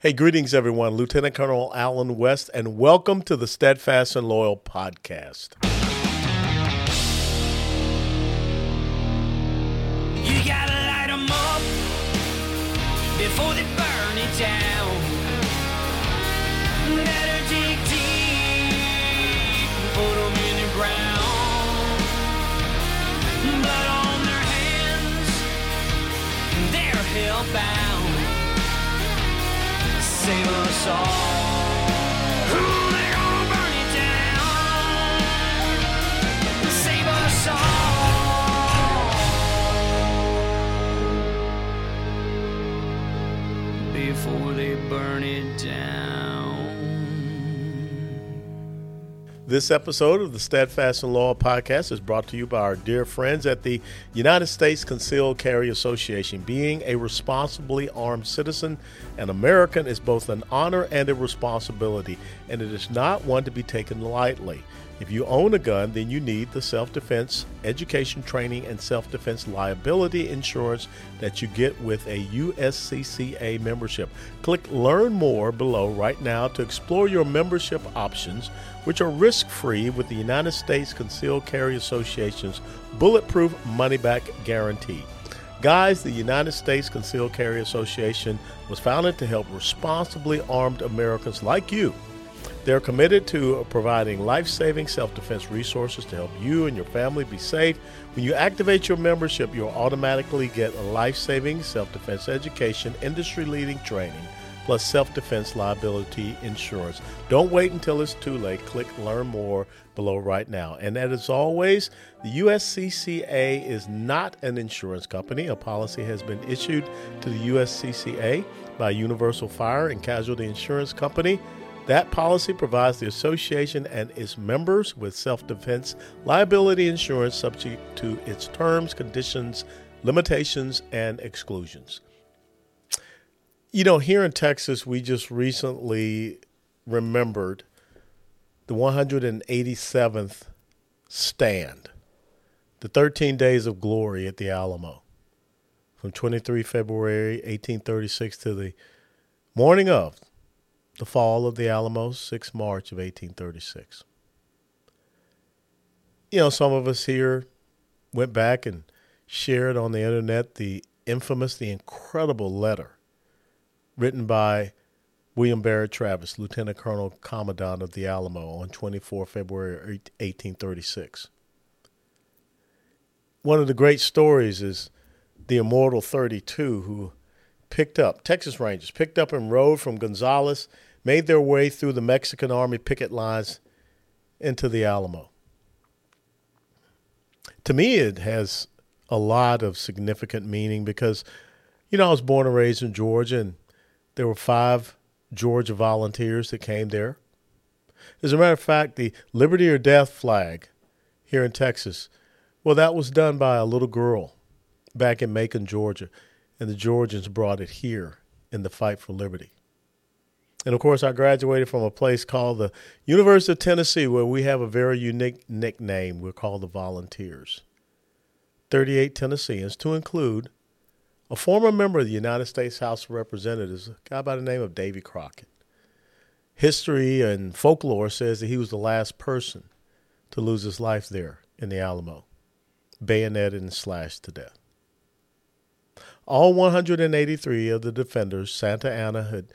Hey, greetings, everyone. Lieutenant Colonel Allen West, and welcome to the Steadfast and Loyal podcast. Before they burn it down. This episode of the Steadfast and Loyal podcast is brought to you by our dear friends at the United States Concealed Carry Association. Being a responsibly armed citizen and American is both an honor and a responsibility, and it is not one to be taken lightly. If you own a gun, then you need the self defense education training and self defense liability insurance that you get with a USCCA membership. Click Learn More below right now to explore your membership options, which are risk free with the United States Concealed Carry Association's Bulletproof Money Back Guarantee. Guys, the United States Concealed Carry Association was founded to help responsibly armed Americans like you they're committed to providing life saving self defense resources to help you and your family be safe. When you activate your membership, you'll automatically get a life saving self defense education, industry leading training, plus self defense liability insurance. Don't wait until it's too late. Click Learn More below right now. And as always, the USCCA is not an insurance company. A policy has been issued to the USCCA by Universal Fire and Casualty Insurance Company. That policy provides the association and its members with self defense liability insurance subject to its terms, conditions, limitations, and exclusions. You know, here in Texas, we just recently remembered the 187th stand, the 13 days of glory at the Alamo, from 23 February 1836 to the morning of the fall of the Alamo, 6 March of 1836. You know, some of us here went back and shared on the internet the infamous, the incredible letter written by William Barrett Travis, Lieutenant Colonel Commandant of the Alamo, on 24 February 1836. One of the great stories is the immortal 32 who picked up, Texas Rangers, picked up and rode from Gonzales made their way through the Mexican Army picket lines into the Alamo. To me, it has a lot of significant meaning because, you know, I was born and raised in Georgia, and there were five Georgia volunteers that came there. As a matter of fact, the Liberty or Death flag here in Texas, well, that was done by a little girl back in Macon, Georgia, and the Georgians brought it here in the fight for liberty. And of course, I graduated from a place called the University of Tennessee, where we have a very unique nickname. We're called the Volunteers. 38 Tennesseans, to include a former member of the United States House of Representatives, a guy by the name of Davy Crockett. History and folklore says that he was the last person to lose his life there in the Alamo, bayoneted and slashed to death. All 183 of the defenders, Santa Anna had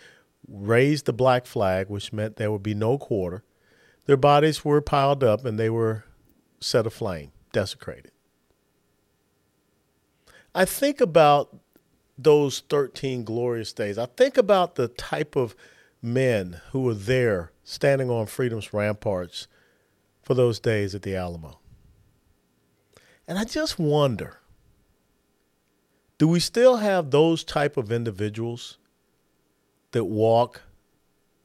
raised the black flag, which meant there would be no quarter. Their bodies were piled up and they were set aflame, desecrated. I think about those 13 glorious days. I think about the type of men who were there standing on freedom's ramparts for those days at the Alamo. And I just wonder do we still have those type of individuals that walk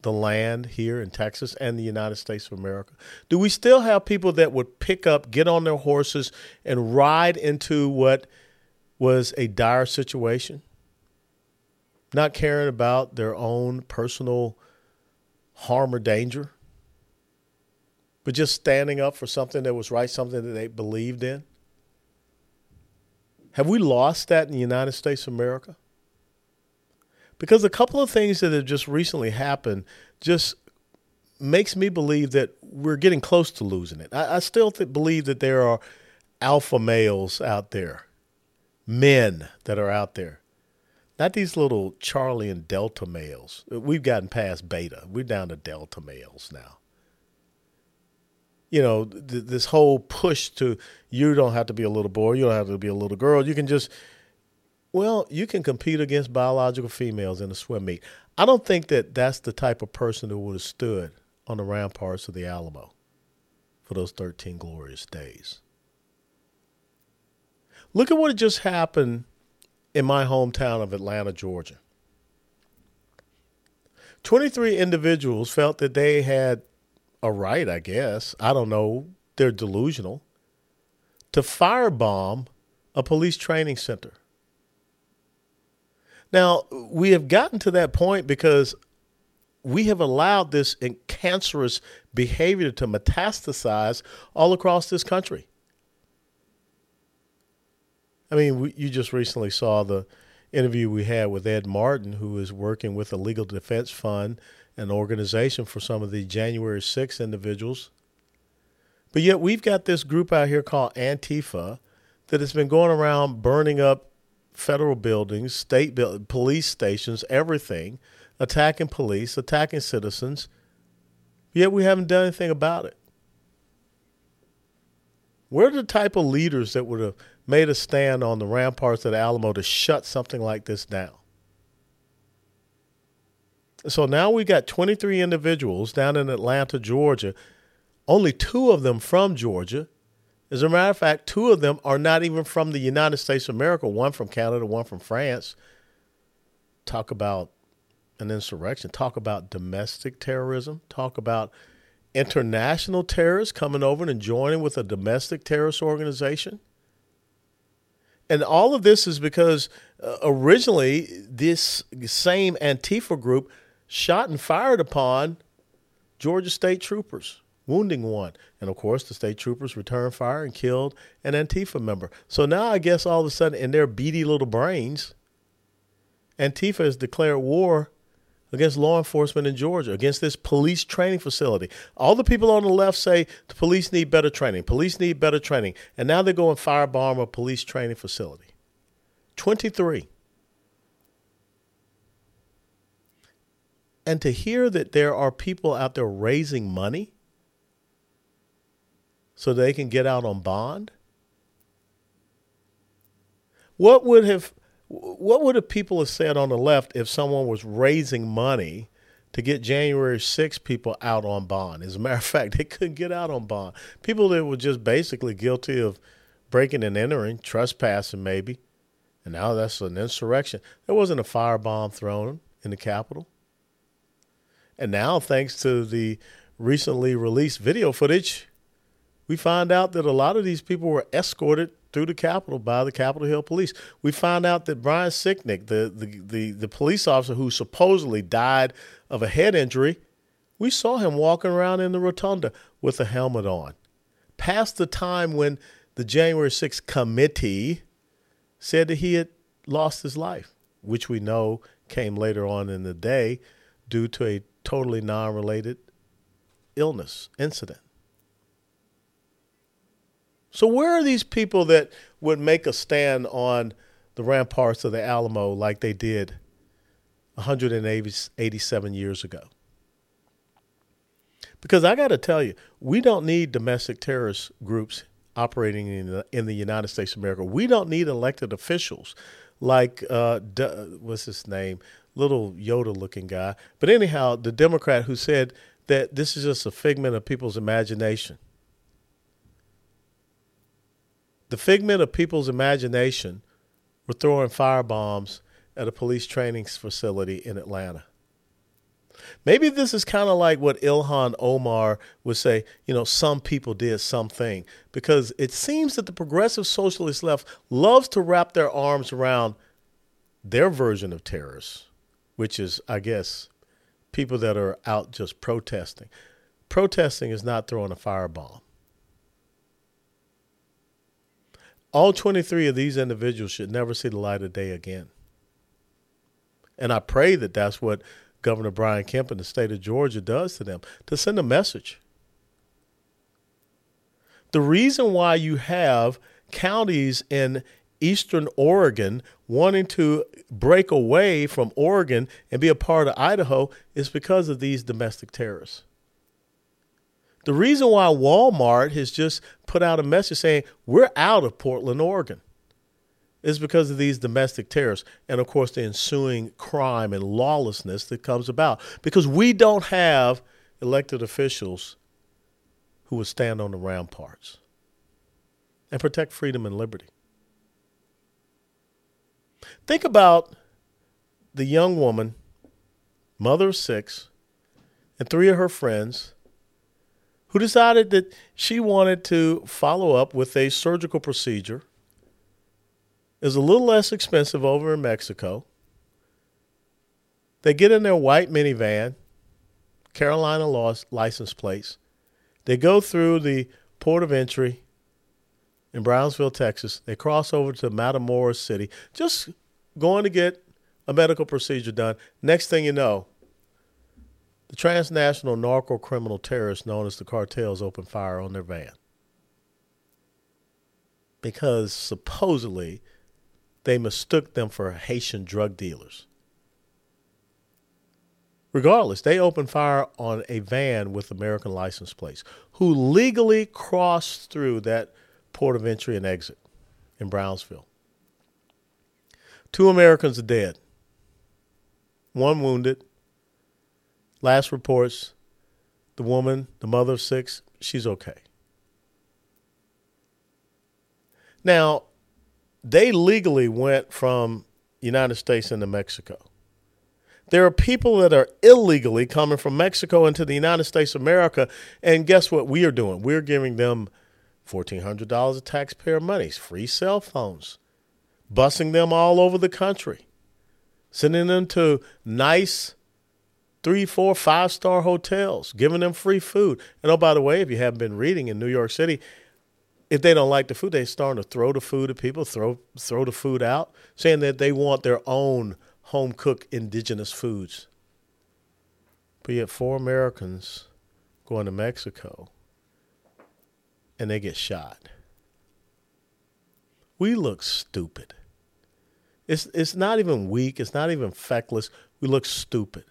the land here in Texas and the United States of America? Do we still have people that would pick up, get on their horses, and ride into what was a dire situation? Not caring about their own personal harm or danger, but just standing up for something that was right, something that they believed in? Have we lost that in the United States of America? because a couple of things that have just recently happened just makes me believe that we're getting close to losing it. I, I still th- believe that there are alpha males out there, men that are out there. Not these little Charlie and Delta males. We've gotten past beta. We're down to Delta males now. You know, th- this whole push to you don't have to be a little boy, you don't have to be a little girl. You can just, well, you can compete against biological females in a swim meet. I don't think that that's the type of person who would have stood on the ramparts of the Alamo for those 13 glorious days. Look at what just happened in my hometown of Atlanta, Georgia. 23 individuals felt that they had a right, I guess, I don't know, they're delusional, to firebomb a police training center. Now, we have gotten to that point because we have allowed this cancerous behavior to metastasize all across this country. I mean, we, you just recently saw the interview we had with Ed Martin, who is working with the Legal Defense Fund, an organization for some of the January 6 individuals. But yet, we've got this group out here called Antifa that has been going around burning up federal buildings, state police stations, everything, attacking police, attacking citizens. Yet, we haven't done anything about it. We're the type of leaders that would have made a stand on the ramparts of the Alamo to shut something like this down. So now we got 23 individuals down in Atlanta, Georgia, only two of them from Georgia. As a matter of fact, two of them are not even from the United States of America, one from Canada, one from France. Talk about an insurrection, talk about domestic terrorism, talk about international terrorists coming over and joining with a domestic terrorist organization. And all of this is because uh, originally this same Antifa group shot and fired upon Georgia state troopers, wounding one. And of course, the state troopers returned fire and killed an Antifa member. So now I guess all of a sudden, in their beady little brains, Antifa has declared war against law enforcement in Georgia, against this police training facility. All the people on the left say the police need better training. Police need better training. And now they're going firebomb a police training facility. 23. And to hear that there are people out there raising money so they can get out on bond. What would have what would have people have said on the left if someone was raising money to get January 6 people out on bond? As a matter of fact, they couldn't get out on bond. People that were just basically guilty of breaking and entering, trespassing maybe, and now that's an insurrection. There wasn't a firebomb thrown in the Capitol. And now, thanks to the recently released video footage, we find out that a lot of these people were escorted through the Capitol by the Capitol Hill Police. We found out that Brian Sicknick, the, the, the, the police officer who supposedly died of a head injury, we saw him walking around in the rotunda with a helmet on. Past the time when the January 6th committee said that he had lost his life, which we know came later on in the day due to a totally non related illness incident. So, where are these people that would make a stand on the ramparts of the Alamo like they did 187 years ago? Because I got to tell you, we don't need domestic terrorist groups operating in the, in the United States of America. We don't need elected officials like, uh, what's his name? Little Yoda looking guy. But anyhow, the Democrat who said that this is just a figment of people's imagination the figment of people's imagination were throwing firebombs at a police training facility in Atlanta. Maybe this is kind of like what Ilhan Omar would say, you know, some people did something, because it seems that the progressive socialist left loves to wrap their arms around their version of terrorists, which is, I guess, people that are out just protesting. Protesting is not throwing a firebomb. All 23 of these individuals should never see the light of day again. And I pray that that's what Governor Brian Kemp in the state of Georgia does to them to send a message. The reason why you have counties in eastern Oregon wanting to break away from Oregon and be a part of Idaho is because of these domestic terrorists. The reason why Walmart has just put out a message saying we're out of Portland, Oregon is because of these domestic terrorists and, of course, the ensuing crime and lawlessness that comes about. Because we don't have elected officials who would stand on the ramparts and protect freedom and liberty. Think about the young woman, mother of six, and three of her friends who decided that she wanted to follow up with a surgical procedure is a little less expensive over in Mexico. They get in their white minivan, Carolina license plates. They go through the port of entry in Brownsville, Texas. They cross over to Matamoros City, just going to get a medical procedure done. Next thing you know, the transnational narco criminal terrorists known as the cartels opened fire on their van. Because supposedly they mistook them for Haitian drug dealers. Regardless, they opened fire on a van with American license plates who legally crossed through that port of entry and exit in Brownsville. Two Americans are dead, one wounded. Last reports, the woman, the mother of six, she's okay. Now, they legally went from United States into Mexico. There are people that are illegally coming from Mexico into the United States of America, and guess what we are doing? We're giving them $1,400 of taxpayer money, free cell phones, busing them all over the country, sending them to nice three, four, five star hotels, giving them free food. And oh, by the way, if you haven't been reading in New York City, if they don't like the food, they're starting to throw the food at people, throw throw the food out, saying that they want their own home cooked indigenous foods. But yet, four Americans going to Mexico and they get shot. We look stupid. It's it's not even weak. It's not even feckless. We look stupid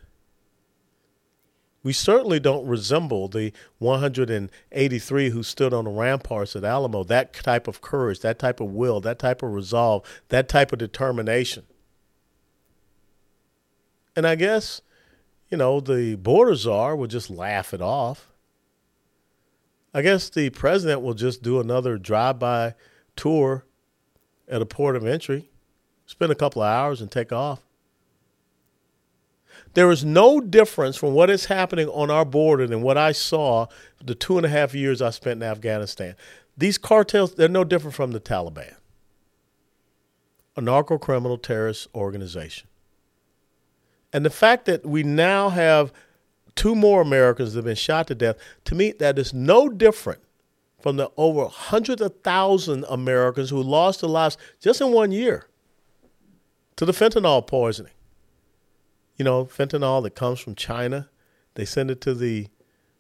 we certainly don't resemble the 183 who stood on the ramparts at Alamo. That type of courage, that type of will, that type of resolve, that type of determination. And I guess, you know, the border czar will just laugh it off. I guess the president will just do another drive by tour at a port of entry, spend a couple of hours, and take off. There is no difference from what is happening on our border than what I saw the two and a half years I spent in Afghanistan. These cartels, they're no different from the Taliban, a narco criminal terrorist organization. And the fact that we now have two more Americans that have been shot to death, to me, that is no different from the over hundreds of thousand Americans who lost their lives just in one year to the fentanyl poisoning you know, fentanyl that comes from China. They send it to the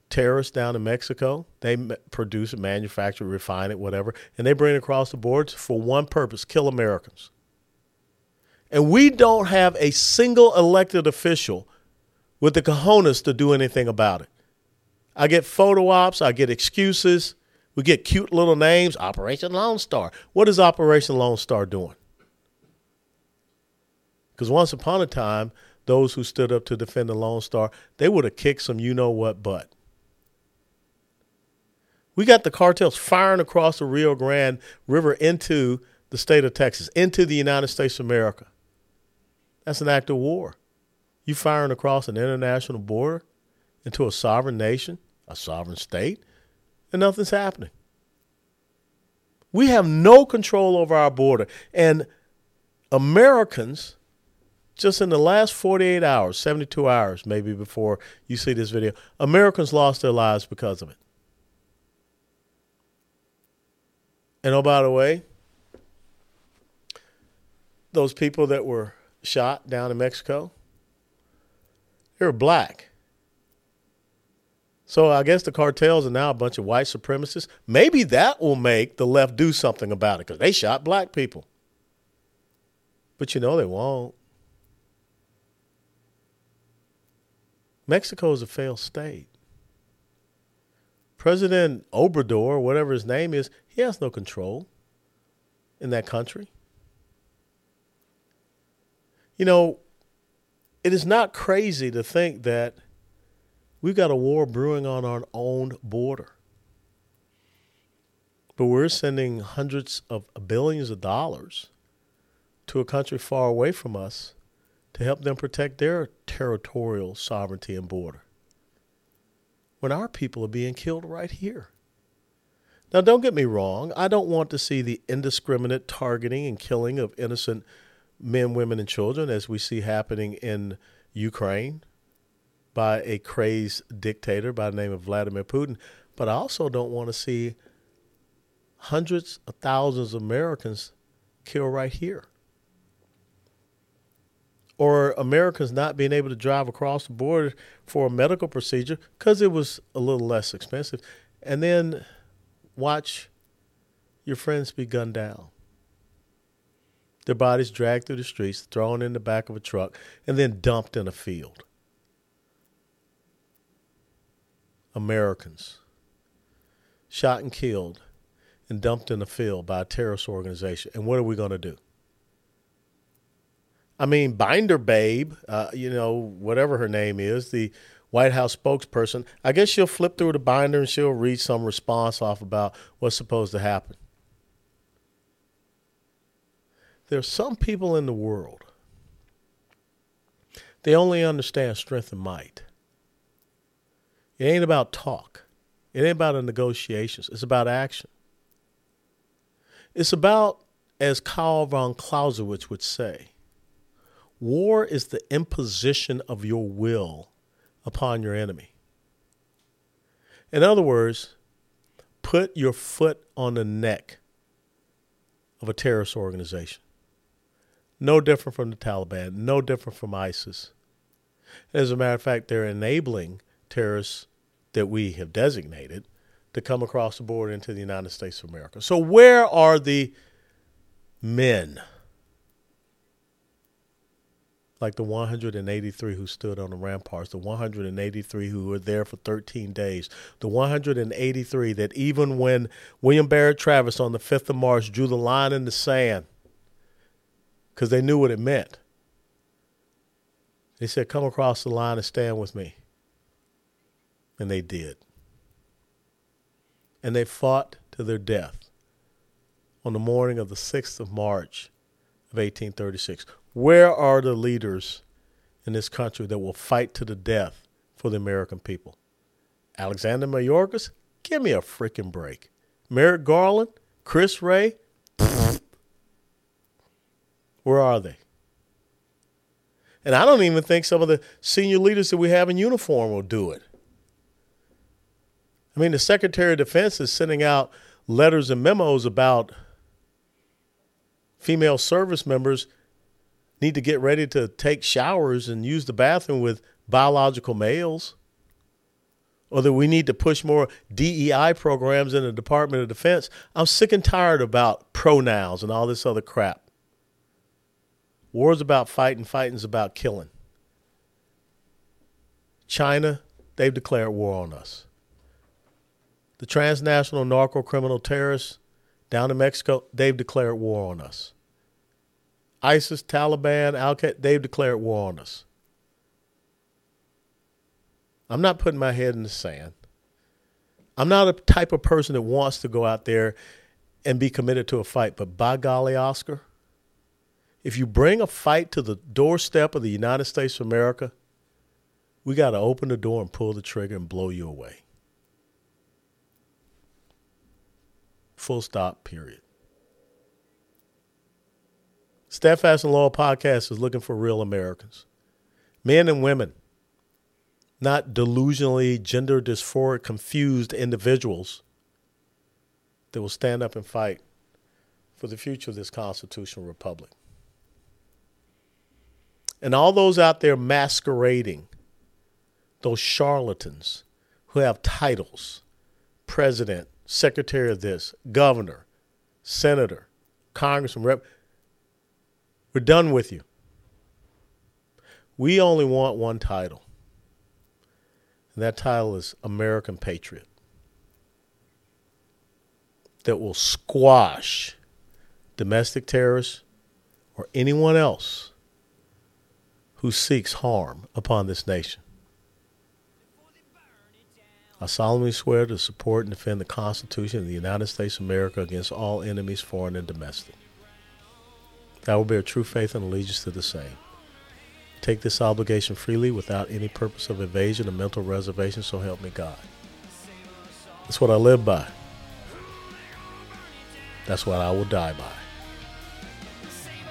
terrorists down in Mexico. They produce it, manufacture refine it, whatever, and they bring it across the boards for one purpose kill Americans. And we don't have a single elected official with the cojones to do anything about it. I get photo ops, I get excuses, we get cute little names Operation Lone Star. What is Operation Lone Star doing? Because once upon a time, those who stood up to defend the Lone Star, they would have kicked some you know what butt. We got the cartels firing across the Rio Grande River into the state of Texas, into the United States of America. That's an act of war. You firing across an international border into a sovereign nation, a sovereign state, and nothing's happening. We have no control over our border. And Americans just in the last 48 hours, 72 hours maybe before you see this video, Americans lost their lives because of it. And oh, by the way, those people that were shot down in Mexico, They were black. So I guess the cartels are now a bunch of white supremacists. Maybe that will make the left do something about it because they shot black people. But you know they won't. Mexico is a failed state. President Obrador, whatever his name is, he has no control in that country. You know, it is not crazy to think that we've got a war brewing on our own border. But we're sending hundreds of billions of dollars to a country far away from us to help them protect their territorial sovereignty and border when our people are being killed right here. Now, don't get me wrong, I don't want to see the indiscriminate targeting and killing of innocent men, women, and children as we see happening in Ukraine by a crazed dictator by the name of Vladimir Putin. But I also don't want to see hundreds of thousands of Americans killed right here or Americans not being able to drive across the border for a medical procedure because it was a little less expensive, and then watch your friends be gunned down. Their bodies dragged through the streets, thrown in the back of a truck, and then dumped in a field. Americans shot and killed and dumped in a field by a terrorist organization. And what are we going to do? I mean, Binder Babe, uh, you know, whatever her name is, the White House spokesperson, I guess she'll flip through the binder and she'll read some response off about what's supposed to happen. There are some people in the world, they only understand strength and might. It ain't about talk, it ain't about negotiations, it's about action. It's about, as Karl von Clausewitz would say, War is the imposition of your will upon your enemy. In other words, put your foot on the neck of a terrorist organization. No different from the Taliban, no different from ISIS. As a matter of fact, they're enabling terrorists that we have designated to come across the border into the United States of America. So, where are the men? Like the 183 who stood on the ramparts, the 183 who were there for 13 days, the 183 that even when William Barrett Travis on the 5th of March drew the line in the sand because they knew what it meant, they said, Come across the line and stand with me. And they did. And they fought to their death on the morning of the 6th of March of 1836. Where are the leaders in this country that will fight to the death for the American people? Alexander Mayorkas? Give me a freaking break. Merrick Garland? Chris Wray, Where are they? And I don't even think some of the senior leaders that we have in uniform will do it. I mean, the Secretary of Defense is sending out letters and memos about female service members need to get ready to take showers and use the bathroom with biological males, or that we need to push more DEI programs in the Department of Defense. I'm sick and tired about pronouns and all this other crap. War's about fighting, fighting's about killing. China, they've declared war on us. The transnational narco criminal terrorists down in Mexico, they've declared war on us. ISIS, Taliban, Al Qaeda, they've declared war on us. I'm not putting my head in the sand. I'm not a type of person that wants to go out there and be committed to a fight. But by golly, Oscar, if you bring a fight to the doorstep of the United States of America, we got to open the door and pull the trigger and blow you away. Full stop, period. Steadfast and Loyal Podcast is looking for real Americans, men and women, not delusionally gender dysphoric, confused individuals that will stand up and fight for the future of this constitutional republic. And all those out there masquerading those charlatans who have titles president, secretary of this, governor, senator, congressman, rep. We're done with you. We only want one title, and that title is American Patriot that will squash domestic terrorists or anyone else who seeks harm upon this nation. I solemnly swear to support and defend the Constitution of the United States of America against all enemies, foreign and domestic. I will bear true faith and allegiance to the same. Take this obligation freely without any purpose of evasion or mental reservation, so help me God. That's what I live by. That's what I will die by.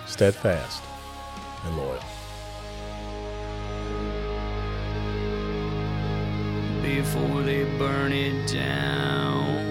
Steadfast and loyal. before they burn it down.